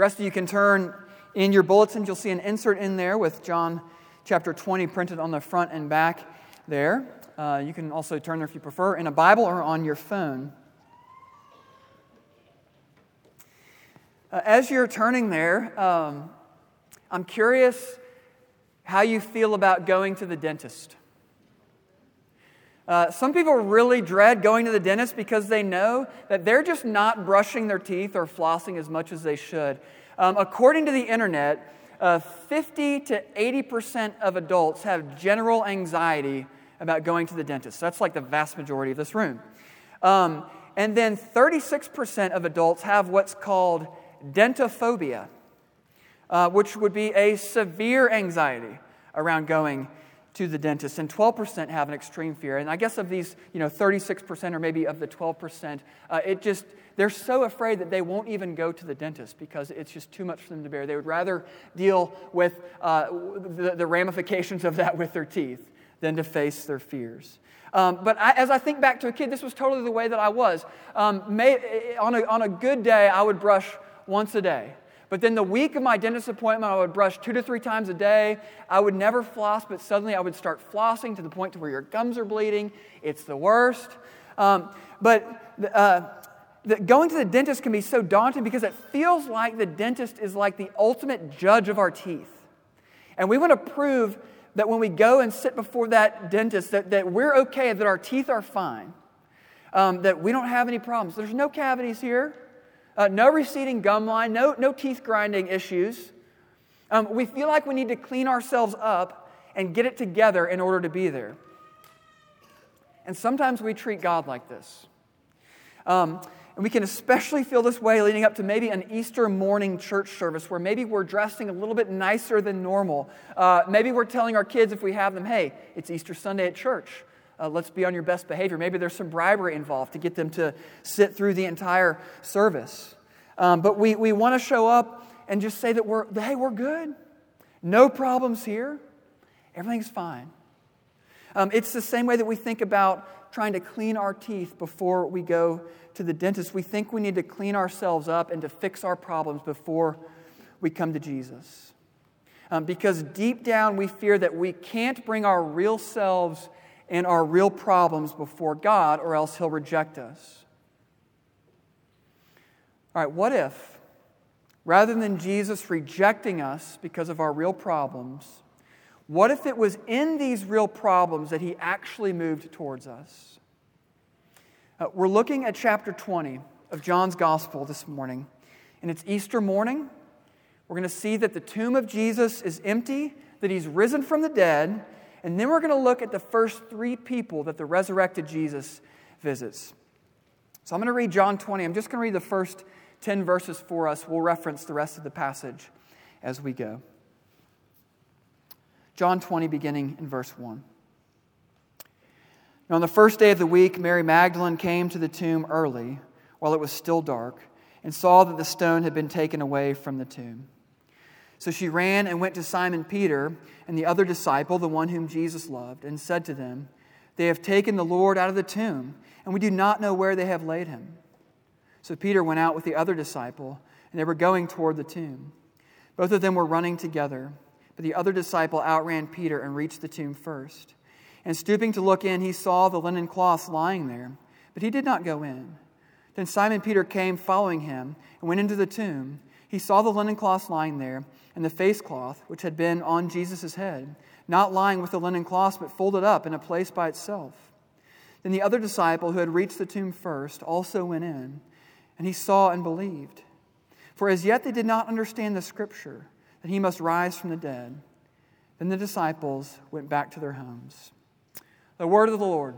Rest of you can turn in your bulletins. You'll see an insert in there with John chapter 20 printed on the front and back there. Uh, you can also turn there if you prefer in a Bible or on your phone. Uh, as you're turning there, um, I'm curious how you feel about going to the dentist. Uh, some people really dread going to the dentist because they know that they're just not brushing their teeth or flossing as much as they should. Um, according to the internet, uh, 50 to 80% of adults have general anxiety about going to the dentist. That's like the vast majority of this room. Um, and then 36% of adults have what's called dentophobia, uh, which would be a severe anxiety around going to the dentist, and 12% have an extreme fear. And I guess of these, you know, 36% or maybe of the 12%, uh, it just, they're so afraid that they won't even go to the dentist because it's just too much for them to bear. They would rather deal with uh, the, the, ramifications of that with their teeth than to face their fears. Um, but I, as I think back to a kid, this was totally the way that I was. Um, may, on, a, on a good day, I would brush once a day. But then the week of my dentist appointment, I would brush two to three times a day. I would never floss, but suddenly I would start flossing to the point to where your gums are bleeding. It's the worst. Um, but uh, the, going to the dentist can be so daunting because it feels like the dentist is like the ultimate judge of our teeth. And we want to prove that when we go and sit before that dentist, that, that we're okay, that our teeth are fine, um, that we don't have any problems. There's no cavities here. Uh, no receding gum line, no, no teeth grinding issues. Um, we feel like we need to clean ourselves up and get it together in order to be there. And sometimes we treat God like this. Um, and we can especially feel this way leading up to maybe an Easter morning church service where maybe we're dressing a little bit nicer than normal. Uh, maybe we're telling our kids, if we have them, hey, it's Easter Sunday at church uh, let's be on your best behavior. Maybe there's some bribery involved to get them to sit through the entire service. Um, but we, we want to show up and just say that we're, hey, we're good. No problems here. Everything's fine. Um, it's the same way that we think about trying to clean our teeth before we go to the dentist. We think we need to clean ourselves up and to fix our problems before we come to Jesus. Um, because deep down we fear that we can't bring our real selves and our real problems before God, or else He'll reject us. All right, what if, rather than Jesus rejecting us because of our real problems, what if it was in these real problems that He actually moved towards us? Uh, we're looking at chapter 20 of John's Gospel this morning, and it's Easter morning. We're going to see that the tomb of Jesus is empty, that He's risen from the dead and then we're going to look at the first three people that the resurrected Jesus visits. So I'm going to read John 20. I'm just going to read the first 10 verses for us. We'll reference the rest of the passage as we go. John 20, beginning in verse 1. Now, on the first day of the week, Mary Magdalene came to the tomb early, while it was still dark, and saw that the stone had been taken away from the tomb. So she ran and went to Simon Peter and the other disciple, the one whom Jesus loved, and said to them, They have taken the Lord out of the tomb, and we do not know where they have laid him. So Peter went out with the other disciple, and they were going toward the tomb. Both of them were running together, but the other disciple outran Peter and reached the tomb first. And stooping to look in, he saw the linen cloths lying there, but he did not go in. Then Simon Peter came following him and went into the tomb. He saw the linen cloths lying there and the face cloth, which had been on Jesus' head, not lying with the linen cloths, but folded up in a place by itself. Then the other disciple who had reached the tomb first also went in, and he saw and believed. For as yet they did not understand the scripture, that he must rise from the dead. Then the disciples went back to their homes. The word of the Lord.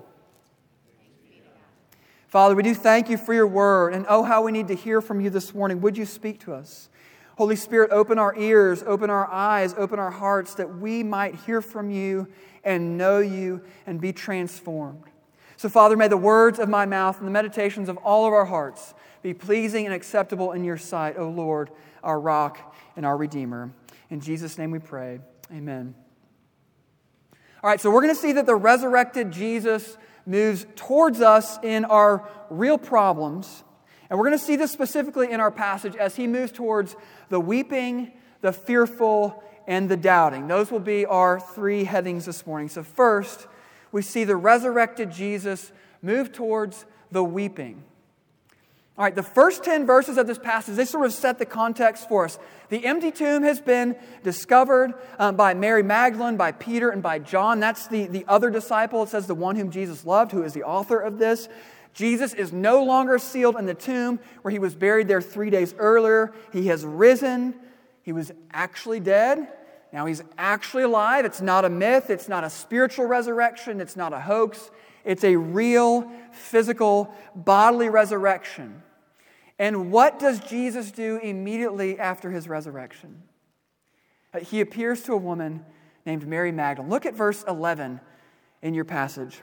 Father, we do thank you for your word, and oh, how we need to hear from you this morning. Would you speak to us? Holy Spirit, open our ears, open our eyes, open our hearts that we might hear from you and know you and be transformed. So, Father, may the words of my mouth and the meditations of all of our hearts be pleasing and acceptable in your sight, O Lord, our rock and our Redeemer. In Jesus' name we pray. Amen. All right, so we're going to see that the resurrected Jesus moves towards us in our real problems And we're going to see this specifically in our passage as he moves towards the weeping, the fearful, and the doubting. Those will be our three headings this morning. So, first, we see the resurrected Jesus move towards the weeping. All right, the first 10 verses of this passage, they sort of set the context for us. The empty tomb has been discovered um, by Mary Magdalene, by Peter, and by John. That's the, the other disciple. It says the one whom Jesus loved, who is the author of this. Jesus is no longer sealed in the tomb where he was buried there three days earlier. He has risen. He was actually dead. Now he's actually alive. It's not a myth. It's not a spiritual resurrection. It's not a hoax. It's a real, physical, bodily resurrection. And what does Jesus do immediately after his resurrection? Uh, he appears to a woman named Mary Magdalene. Look at verse 11 in your passage.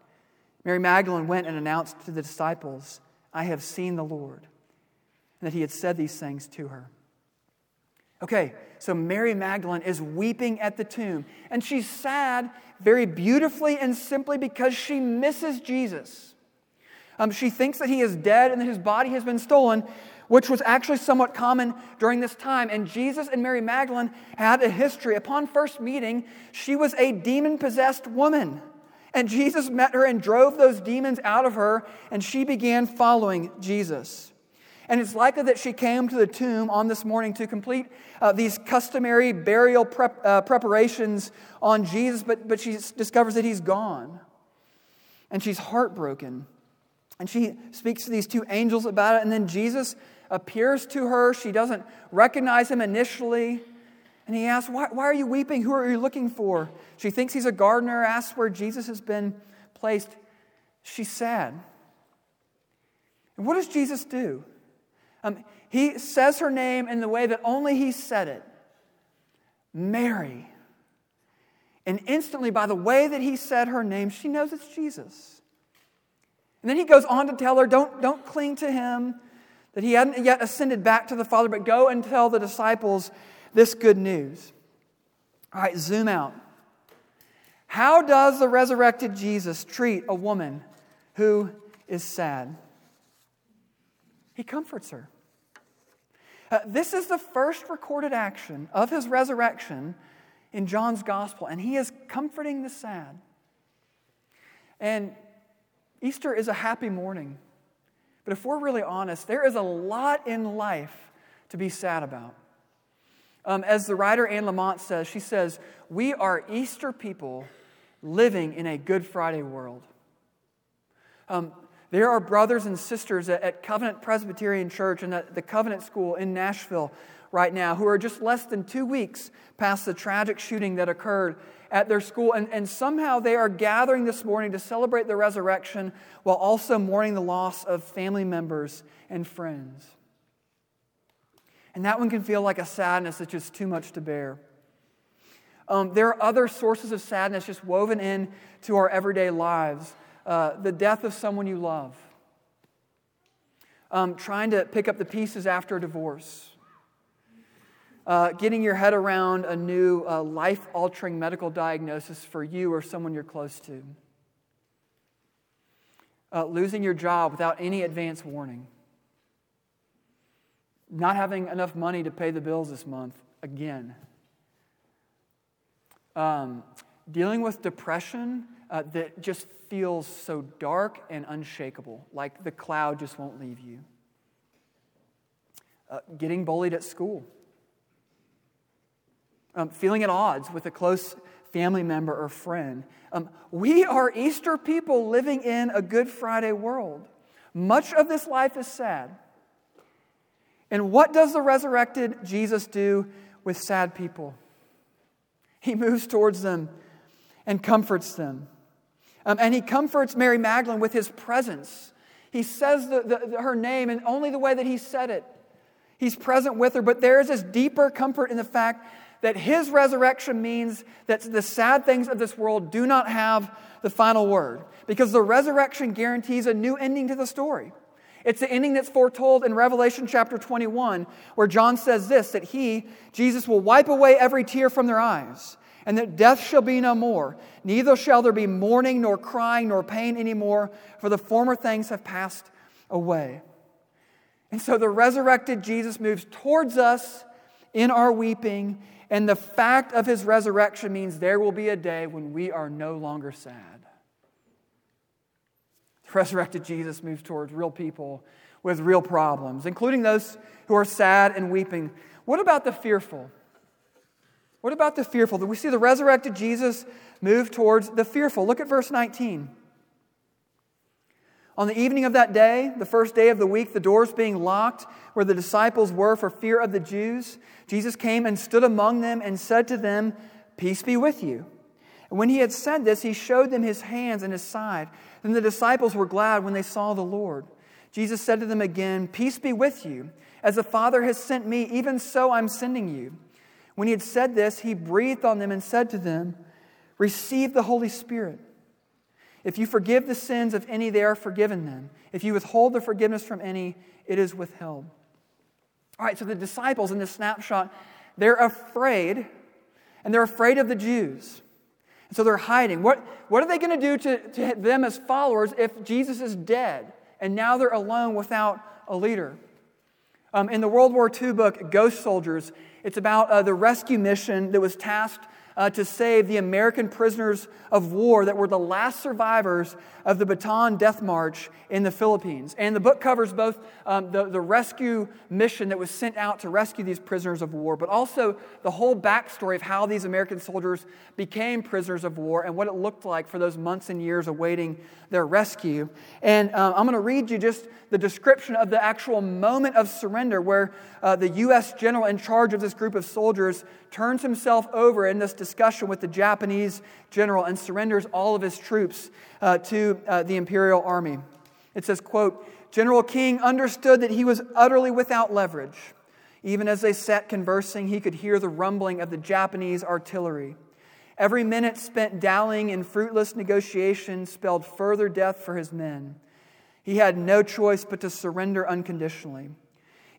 Mary Magdalene went and announced to the disciples, I have seen the Lord, and that he had said these things to her. Okay, so Mary Magdalene is weeping at the tomb, and she's sad very beautifully and simply because she misses Jesus. Um, she thinks that he is dead and that his body has been stolen, which was actually somewhat common during this time. And Jesus and Mary Magdalene had a history. Upon first meeting, she was a demon possessed woman. And Jesus met her and drove those demons out of her, and she began following Jesus. And it's likely that she came to the tomb on this morning to complete uh, these customary burial prep, uh, preparations on Jesus, but, but she discovers that he's gone. And she's heartbroken. And she speaks to these two angels about it, and then Jesus appears to her. She doesn't recognize him initially. And he asks, why, why, are you weeping? Who are you looking for? She thinks he's a gardener, asks where Jesus has been placed. She's sad. And what does Jesus do? Um, he says her name in the way that only he said it Mary. And instantly, by the way that he said her name, she knows it's Jesus. And then he goes on to tell her, don't, don't cling to him, that he hadn't yet ascended back to the Father, but go and tell the disciples this good news. All right, zoom out. How does the resurrected Jesus treat a woman who is sad? He comforts her. Uh, this is the first recorded action of his resurrection in John's gospel, and he is comforting the sad. And Easter is a happy morning. But if we're really honest, there is a lot in life to be sad about. Um, as the writer Anne Lamott says, she says, We are Easter people living in a Good Friday world. Um, there are brothers and sisters at, at Covenant Presbyterian Church and at the Covenant School in Nashville right now who are just less than two weeks past the tragic shooting that occurred at their school. And, and somehow they are gathering this morning to celebrate the resurrection while also mourning the loss of family members and friends. And that one can feel like a sadness that's just too much to bear. Um, there are other sources of sadness just woven in to our everyday lives. Uh, the death of someone you love, um, trying to pick up the pieces after a divorce, uh, getting your head around a new uh, life altering medical diagnosis for you or someone you're close to, uh, losing your job without any advance warning, not having enough money to pay the bills this month again, um, dealing with depression uh, that just feels so dark and unshakable, like the cloud just won't leave you uh, getting bullied at school, um, feeling at odds with a close family member or friend. Um, we are Easter people living in a Good Friday world. Much of this life is sad. And what does the resurrected Jesus do with sad people? He moves towards them and comforts them. Um, and he comforts Mary Magdalene with his presence. He says the, the, her name and only the way that he said it. He's present with her, but there is this deeper comfort in the fact that his resurrection means that the sad things of this world do not have the final word, because the resurrection guarantees a new ending to the story. It's the ending that's foretold in Revelation chapter 21, where John says this that he, Jesus, will wipe away every tear from their eyes, and that death shall be no more. Neither shall there be mourning, nor crying, nor pain anymore, for the former things have passed away. And so the resurrected Jesus moves towards us in our weeping, and the fact of his resurrection means there will be a day when we are no longer sad. Resurrected Jesus moves towards real people with real problems, including those who are sad and weeping. What about the fearful? What about the fearful? We see the resurrected Jesus move towards the fearful. Look at verse 19. On the evening of that day, the first day of the week, the doors being locked where the disciples were for fear of the Jews, Jesus came and stood among them and said to them, Peace be with you. And when he had said this, he showed them his hands and his side. Then the disciples were glad when they saw the Lord. Jesus said to them again, Peace be with you. As the Father has sent me, even so I'm sending you. When he had said this, he breathed on them and said to them, Receive the Holy Spirit. If you forgive the sins of any, they are forgiven them. If you withhold the forgiveness from any, it is withheld. All right, so the disciples in this snapshot, they're afraid, and they're afraid of the Jews. So they're hiding. What, what are they going to do to them as followers if Jesus is dead and now they're alone without a leader? Um, in the World War II book, Ghost Soldiers, it's about uh, the rescue mission that was tasked uh, to save the American prisoners of war that were the last survivors of the Bataan Death March in the Philippines. And the book covers both um, the, the rescue mission that was sent out to rescue these prisoners of war, but also the whole backstory of how these American soldiers became prisoners of war and what it looked like for those months and years awaiting their rescue. And um, I'm going to read you just the description of the actual moment of surrender where uh, the U.S. general in charge of this group of soldiers turns himself over in this discussion with the Japanese general and surrenders all of his troops uh, to uh, the imperial army. It says, quote, General King understood that he was utterly without leverage. Even as they sat conversing, he could hear the rumbling of the Japanese artillery. Every minute spent dallying in fruitless negotiations spelled further death for his men. He had no choice but to surrender unconditionally.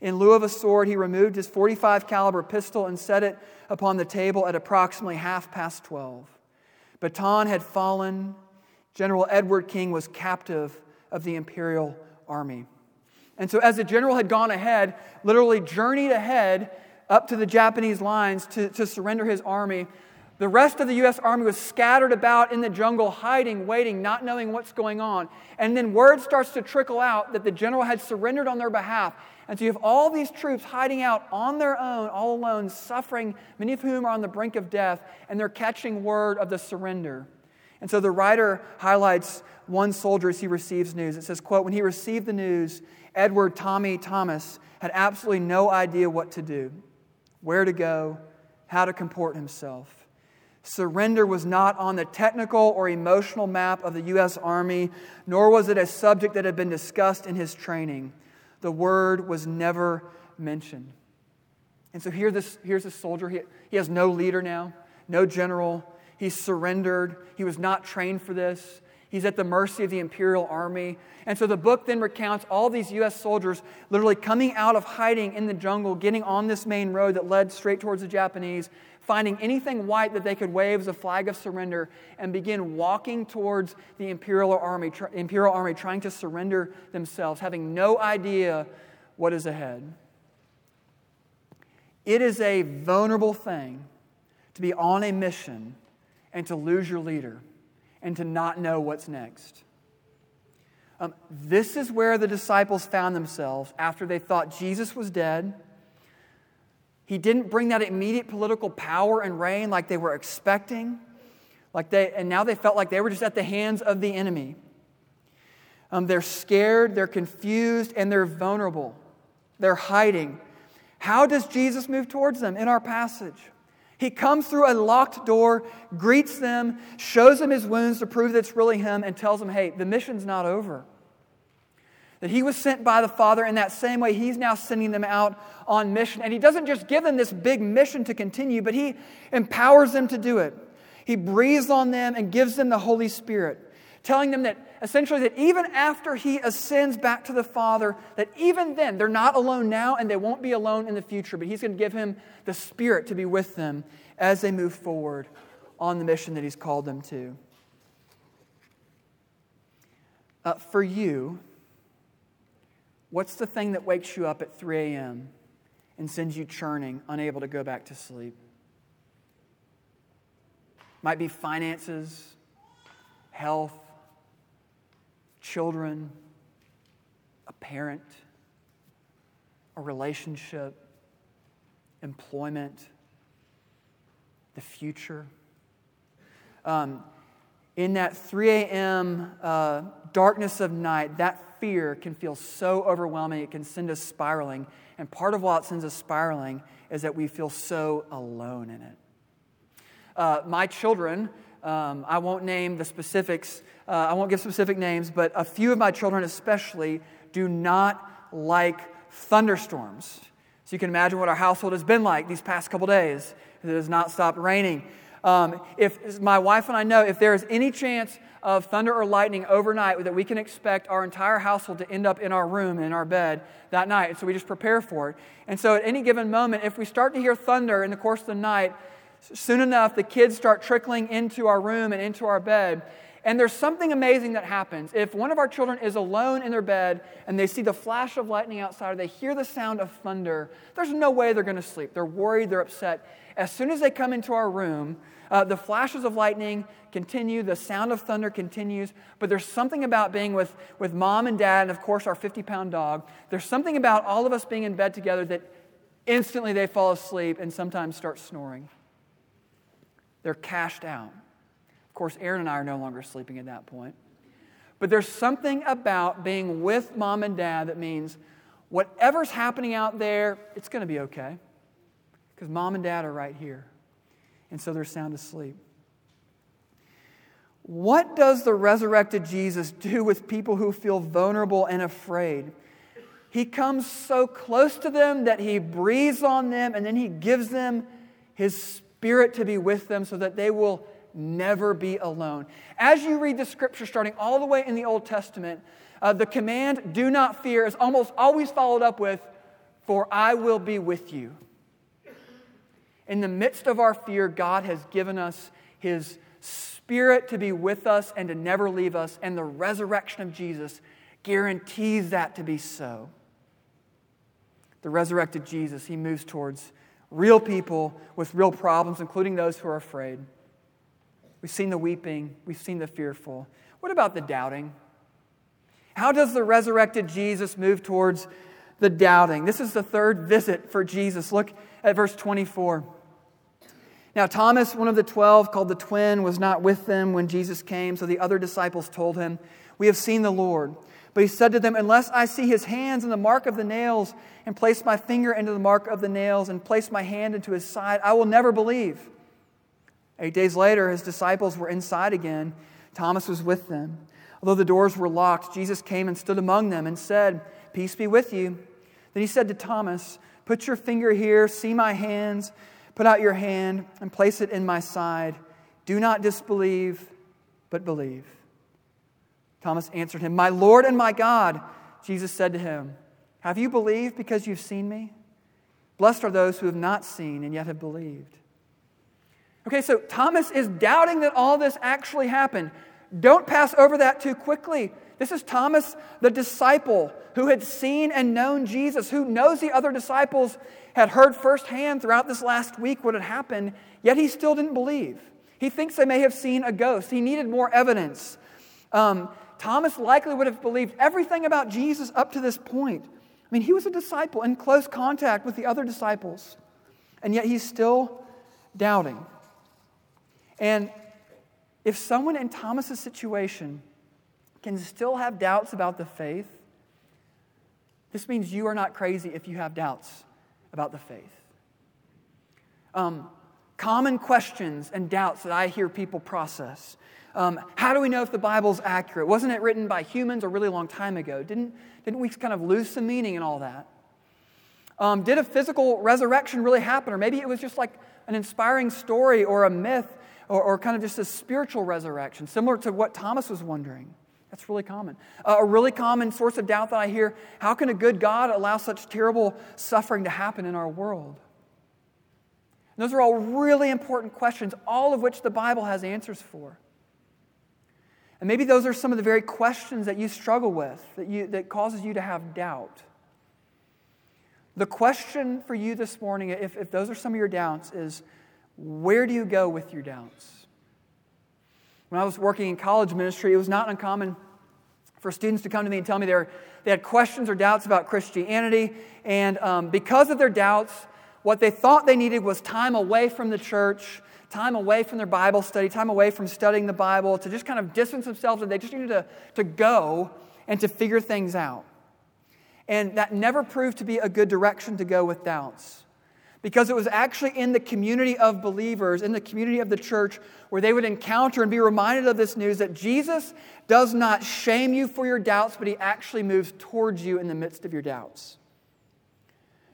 In lieu of a sword, he removed his 45 caliber pistol and set it upon the table at approximately half past 12. Bataan had fallen. General Edward King was captive of the imperial army. And so, as the general had gone ahead, literally journeyed ahead up to the Japanese lines to, to surrender his army, the rest of the U.S. Army was scattered about in the jungle, hiding, waiting, not knowing what's going on. And then word starts to trickle out that the general had surrendered on their behalf. And so you have all these troops hiding out on their own, all alone, suffering, many of whom are on the brink of death, and they're catching word of the surrender. And so the writer highlights one soldier as he receives news. It says, quote, when he received the news, Edward Tommy Thomas had absolutely no idea what to do, where to go, how to comport himself. Surrender was not on the technical or emotional map of the U.S. Army, nor was it a subject that had been discussed in his training. The word was never mentioned. And so here this, here's a soldier. He, he has no leader now, no general. He's surrendered. He was not trained for this. He's at the mercy of the imperial army. And so the book then recounts all these U.S. soldiers literally coming out of hiding in the jungle, getting on this main road that led straight towards the Japanese, finding anything white that they could wave as a flag of surrender, and begin walking towards the imperial army, tr- imperial army trying to surrender themselves, having no idea what is ahead. It is a vulnerable thing to be on a mission and to lose your leader and to not know what's next. Um, this is where the disciples found themselves after they thought Jesus was dead. He didn't bring that immediate political power and reign like they were expecting. Like they, and now they felt like they were just at the hands of the enemy. Um, they're scared, they're confused, and they're vulnerable. They're hiding. How does Jesus move towards them in our passage? He comes through a locked door, greets them, shows them his wounds to prove that it's really him, and tells them, hey, the mission's not over. That he was sent by the Father in that same way, he's now sending them out on mission. And he doesn't just give them this big mission to continue, but he empowers them to do it. He breathes on them and gives them the Holy Spirit, telling them that essentially that even after he ascends back to the Father, that even then they're not alone now and they won't be alone in the future, but he's going to give him the Spirit to be with them as they move forward on the mission that he's called them to. Uh, for you, what's the thing that wakes you up at 3 a.m. and sends you churning, unable to go back to sleep? Might be finances, health, children, a parent, a relationship, employment, the future. Um, in that 3 a.m. Uh, darkness of night, that fear can feel so overwhelming, it can send us spiraling. And part of why it sends us spiraling is that we feel so alone in it. Uh, my children, um, I won't name the specifics, uh, I won't give specific names, but a few of my children, especially, do not like thunderstorms. So you can imagine what our household has been like these past couple days. It has not stopped raining. Um, if my wife and I know if there is any chance of thunder or lightning overnight that we can expect our entire household to end up in our room in our bed that night. So we just prepare for it. And so at any given moment, if we start to hear thunder in the course of the night, soon enough the kids start trickling into our room and into our bed. And there's something amazing that happens. If one of our children is alone in their bed and they see the flash of lightning outside or they hear the sound of thunder, there's no way they're going to sleep. They're worried, they're upset. As soon as they come into our room, uh, the flashes of lightning continue, the sound of thunder continues, but there's something about being with, with mom and dad, and of course our 50 pound dog. There's something about all of us being in bed together that instantly they fall asleep and sometimes start snoring. They're cashed out. Of course, Aaron and I are no longer sleeping at that point. But there's something about being with mom and dad that means whatever's happening out there, it's going to be okay. Because mom and dad are right here. And so they're sound asleep. What does the resurrected Jesus do with people who feel vulnerable and afraid? He comes so close to them that he breathes on them and then he gives them his spirit to be with them so that they will never be alone. As you read the scripture, starting all the way in the Old Testament, uh, the command, do not fear, is almost always followed up with, for I will be with you. In the midst of our fear, God has given us His Spirit to be with us and to never leave us, and the resurrection of Jesus guarantees that to be so. The resurrected Jesus, He moves towards real people with real problems, including those who are afraid. We've seen the weeping, we've seen the fearful. What about the doubting? How does the resurrected Jesus move towards the doubting? This is the third visit for Jesus. Look at verse 24. Now, Thomas, one of the twelve, called the twin, was not with them when Jesus came, so the other disciples told him, We have seen the Lord. But he said to them, Unless I see his hands and the mark of the nails, and place my finger into the mark of the nails, and place my hand into his side, I will never believe. Eight days later, his disciples were inside again. Thomas was with them. Although the doors were locked, Jesus came and stood among them and said, Peace be with you. Then he said to Thomas, Put your finger here, see my hands, put out your hand, and place it in my side. Do not disbelieve, but believe. Thomas answered him, My Lord and my God. Jesus said to him, Have you believed because you've seen me? Blessed are those who have not seen and yet have believed. Okay, so Thomas is doubting that all this actually happened. Don't pass over that too quickly. This is Thomas, the disciple who had seen and known Jesus, who knows the other disciples had heard firsthand throughout this last week what had happened, yet he still didn't believe. He thinks they may have seen a ghost. He needed more evidence. Um, Thomas likely would have believed everything about Jesus up to this point. I mean, he was a disciple in close contact with the other disciples, and yet he's still doubting. And if someone in Thomas's situation can still have doubts about the faith, this means you are not crazy if you have doubts about the faith. Um, common questions and doubts that I hear people process. Um, how do we know if the Bible's accurate? Wasn't it written by humans a really long time ago? Didn't, didn't we kind of lose some meaning in all that? Um, did a physical resurrection really happen? Or maybe it was just like an inspiring story or a myth or, or kind of just a spiritual resurrection, similar to what Thomas was wondering. That's really common. Uh, a really common source of doubt that I hear how can a good God allow such terrible suffering to happen in our world? And those are all really important questions, all of which the Bible has answers for. And maybe those are some of the very questions that you struggle with, that, you, that causes you to have doubt. The question for you this morning, if, if those are some of your doubts, is where do you go with your doubts? When I was working in college ministry, it was not uncommon for students to come to me and tell me they, were, they had questions or doubts about Christianity. And um, because of their doubts, what they thought they needed was time away from the church, time away from their Bible study, time away from studying the Bible, to just kind of distance themselves. And they just needed to, to go and to figure things out. And that never proved to be a good direction to go with doubts because it was actually in the community of believers, in the community of the church, where they would encounter and be reminded of this news that Jesus does not shame you for your doubts, but he actually moves towards you in the midst of your doubts.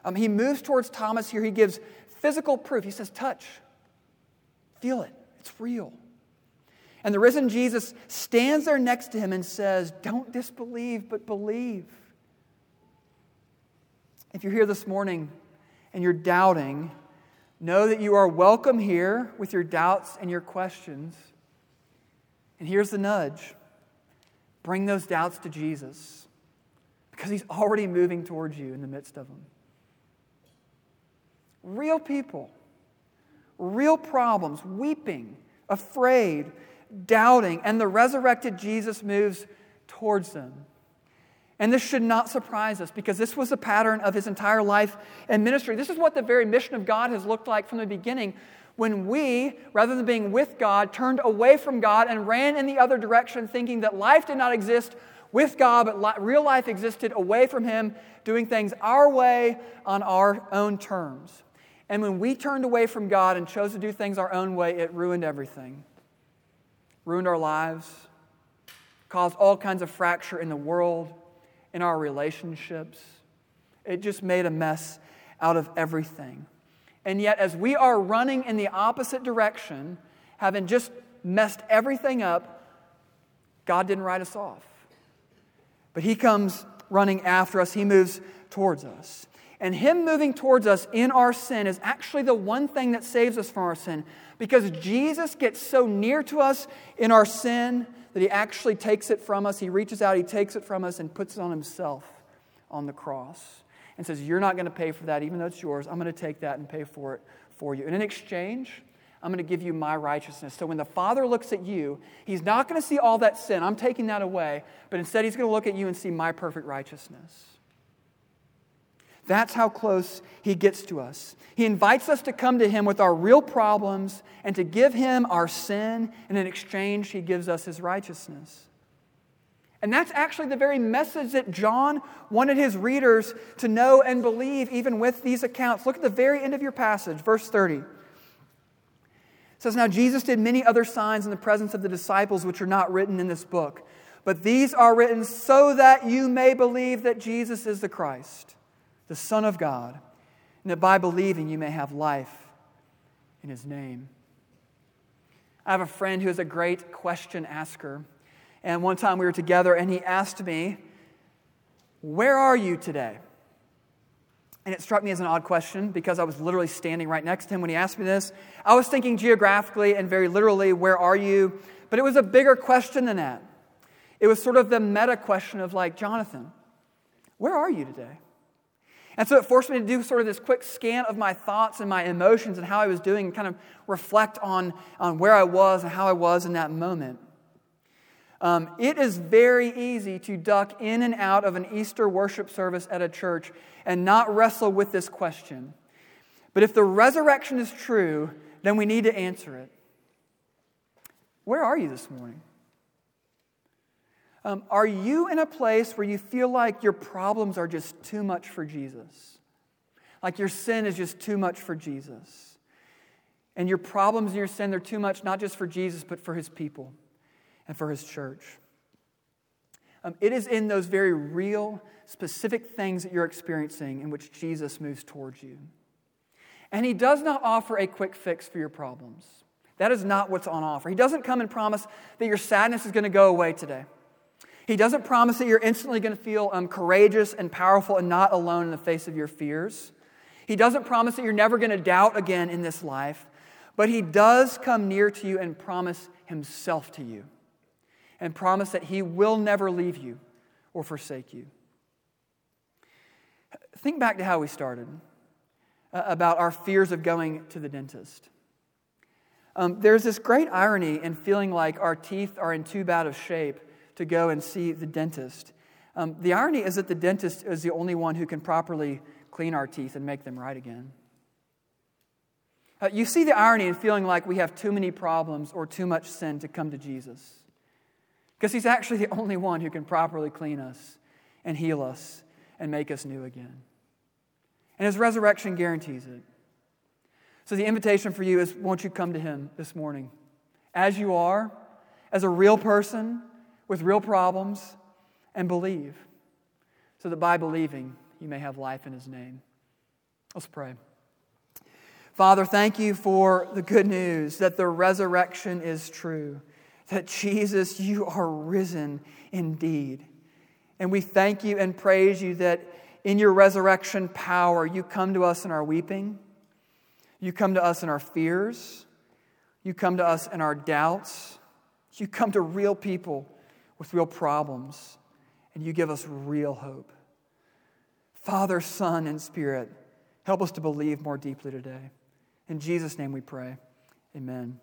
Um, he moves towards Thomas here. He gives physical proof. He says, Touch, feel it, it's real. And the risen Jesus stands there next to him and says, Don't disbelieve, but believe. If you're here this morning, and you're doubting, know that you are welcome here with your doubts and your questions. And here's the nudge bring those doubts to Jesus because he's already moving towards you in the midst of them. Real people, real problems, weeping, afraid, doubting, and the resurrected Jesus moves towards them. And this should not surprise us because this was the pattern of his entire life and ministry. This is what the very mission of God has looked like from the beginning. When we, rather than being with God, turned away from God and ran in the other direction, thinking that life did not exist with God, but real life existed away from Him, doing things our way on our own terms. And when we turned away from God and chose to do things our own way, it ruined everything. Ruined our lives, caused all kinds of fracture in the world, in our relationships. It just made a mess out of everything. And yet, as we are running in the opposite direction, having just messed everything up, God didn't write us off. But He comes running after us, He moves towards us. And Him moving towards us in our sin is actually the one thing that saves us from our sin because Jesus gets so near to us in our sin that he actually takes it from us. He reaches out, he takes it from us, and puts it on himself on the cross and says, You're not going to pay for that, even though it's yours. I'm going to take that and pay for it for you. And in exchange, I'm going to give you my righteousness. So when the Father looks at you, he's not going to see all that sin. I'm taking that away. But instead, he's going to look at you and see my perfect righteousness. That's how close he gets to us. He invites us to come to him with our real problems and to give him our sin, and in exchange, he gives us his righteousness. And that's actually the very message that John wanted his readers to know and believe, even with these accounts. Look at the very end of your passage, verse 30. It says, Now Jesus did many other signs in the presence of the disciples, which are not written in this book. But these are written so that you may believe that Jesus is the Christ the Son of God, and that by believing you may have life in his name. I have a friend who is a great question asker. And one time we were together and he asked me, Where are you today? And it struck me as an odd question because I was literally standing right next to him when he asked me this. I was thinking geographically and very literally, Where are you? But it was a bigger question than that. It was sort of the meta question of, like, Jonathan, where are you today? And so it forced me to do sort of this quick scan of my thoughts and my emotions and how I was doing and kind of reflect on, on where I was and how I was in that moment. Um, it is very easy to duck in and out of an Easter worship service at a church and not wrestle with this question. But if the resurrection is true, then we need to answer it. Where are you this morning? Um, are you in a place where you feel like your problems are just too much for Jesus? Like your sin is just too much for Jesus? And your problems and your sin, they're too much not just for Jesus, but for his people and for his church. Um, it is in those very real, specific things that you're experiencing in which Jesus moves towards you. And he does not offer a quick fix for your problems. That is not what's on offer. He doesn't come and promise that your sadness is going to go away today. He doesn't promise that you're instantly going to feel um, courageous and powerful and not alone in the face of your fears. He doesn't promise that you're never going to doubt again in this life, but He does come near to you and promise Himself to you and promise that He will never leave you or forsake you. Think back to how we started uh, about our fears of going to the dentist. Um, there's this great irony in feeling like our teeth are in too bad of shape to go and see the dentist. Um, the irony is that the dentist is the only one who can properly clean our teeth and make them right again. Uh, you see the irony in feeling like we have too many problems or too much sin to come to Jesus. Because he's actually the only one who can properly clean us and heal us and make us new again. And his resurrection guarantees it. So the invitation for you is won't you come to him this morning as you are, as a real person, with real problems and believe, so that by believing you may have life in his name. Let's pray. Father, thank you for the good news that the resurrection is true, that Jesus, you are risen indeed. And we thank you and praise you that in your resurrection power, you come to us in our weeping, you come to us in our fears, you come to us in our doubts, you come to real people with real problems, and you give us real hope. Father, Son, and Spirit, help us to believe more deeply today. In Jesus' name we pray. Amen.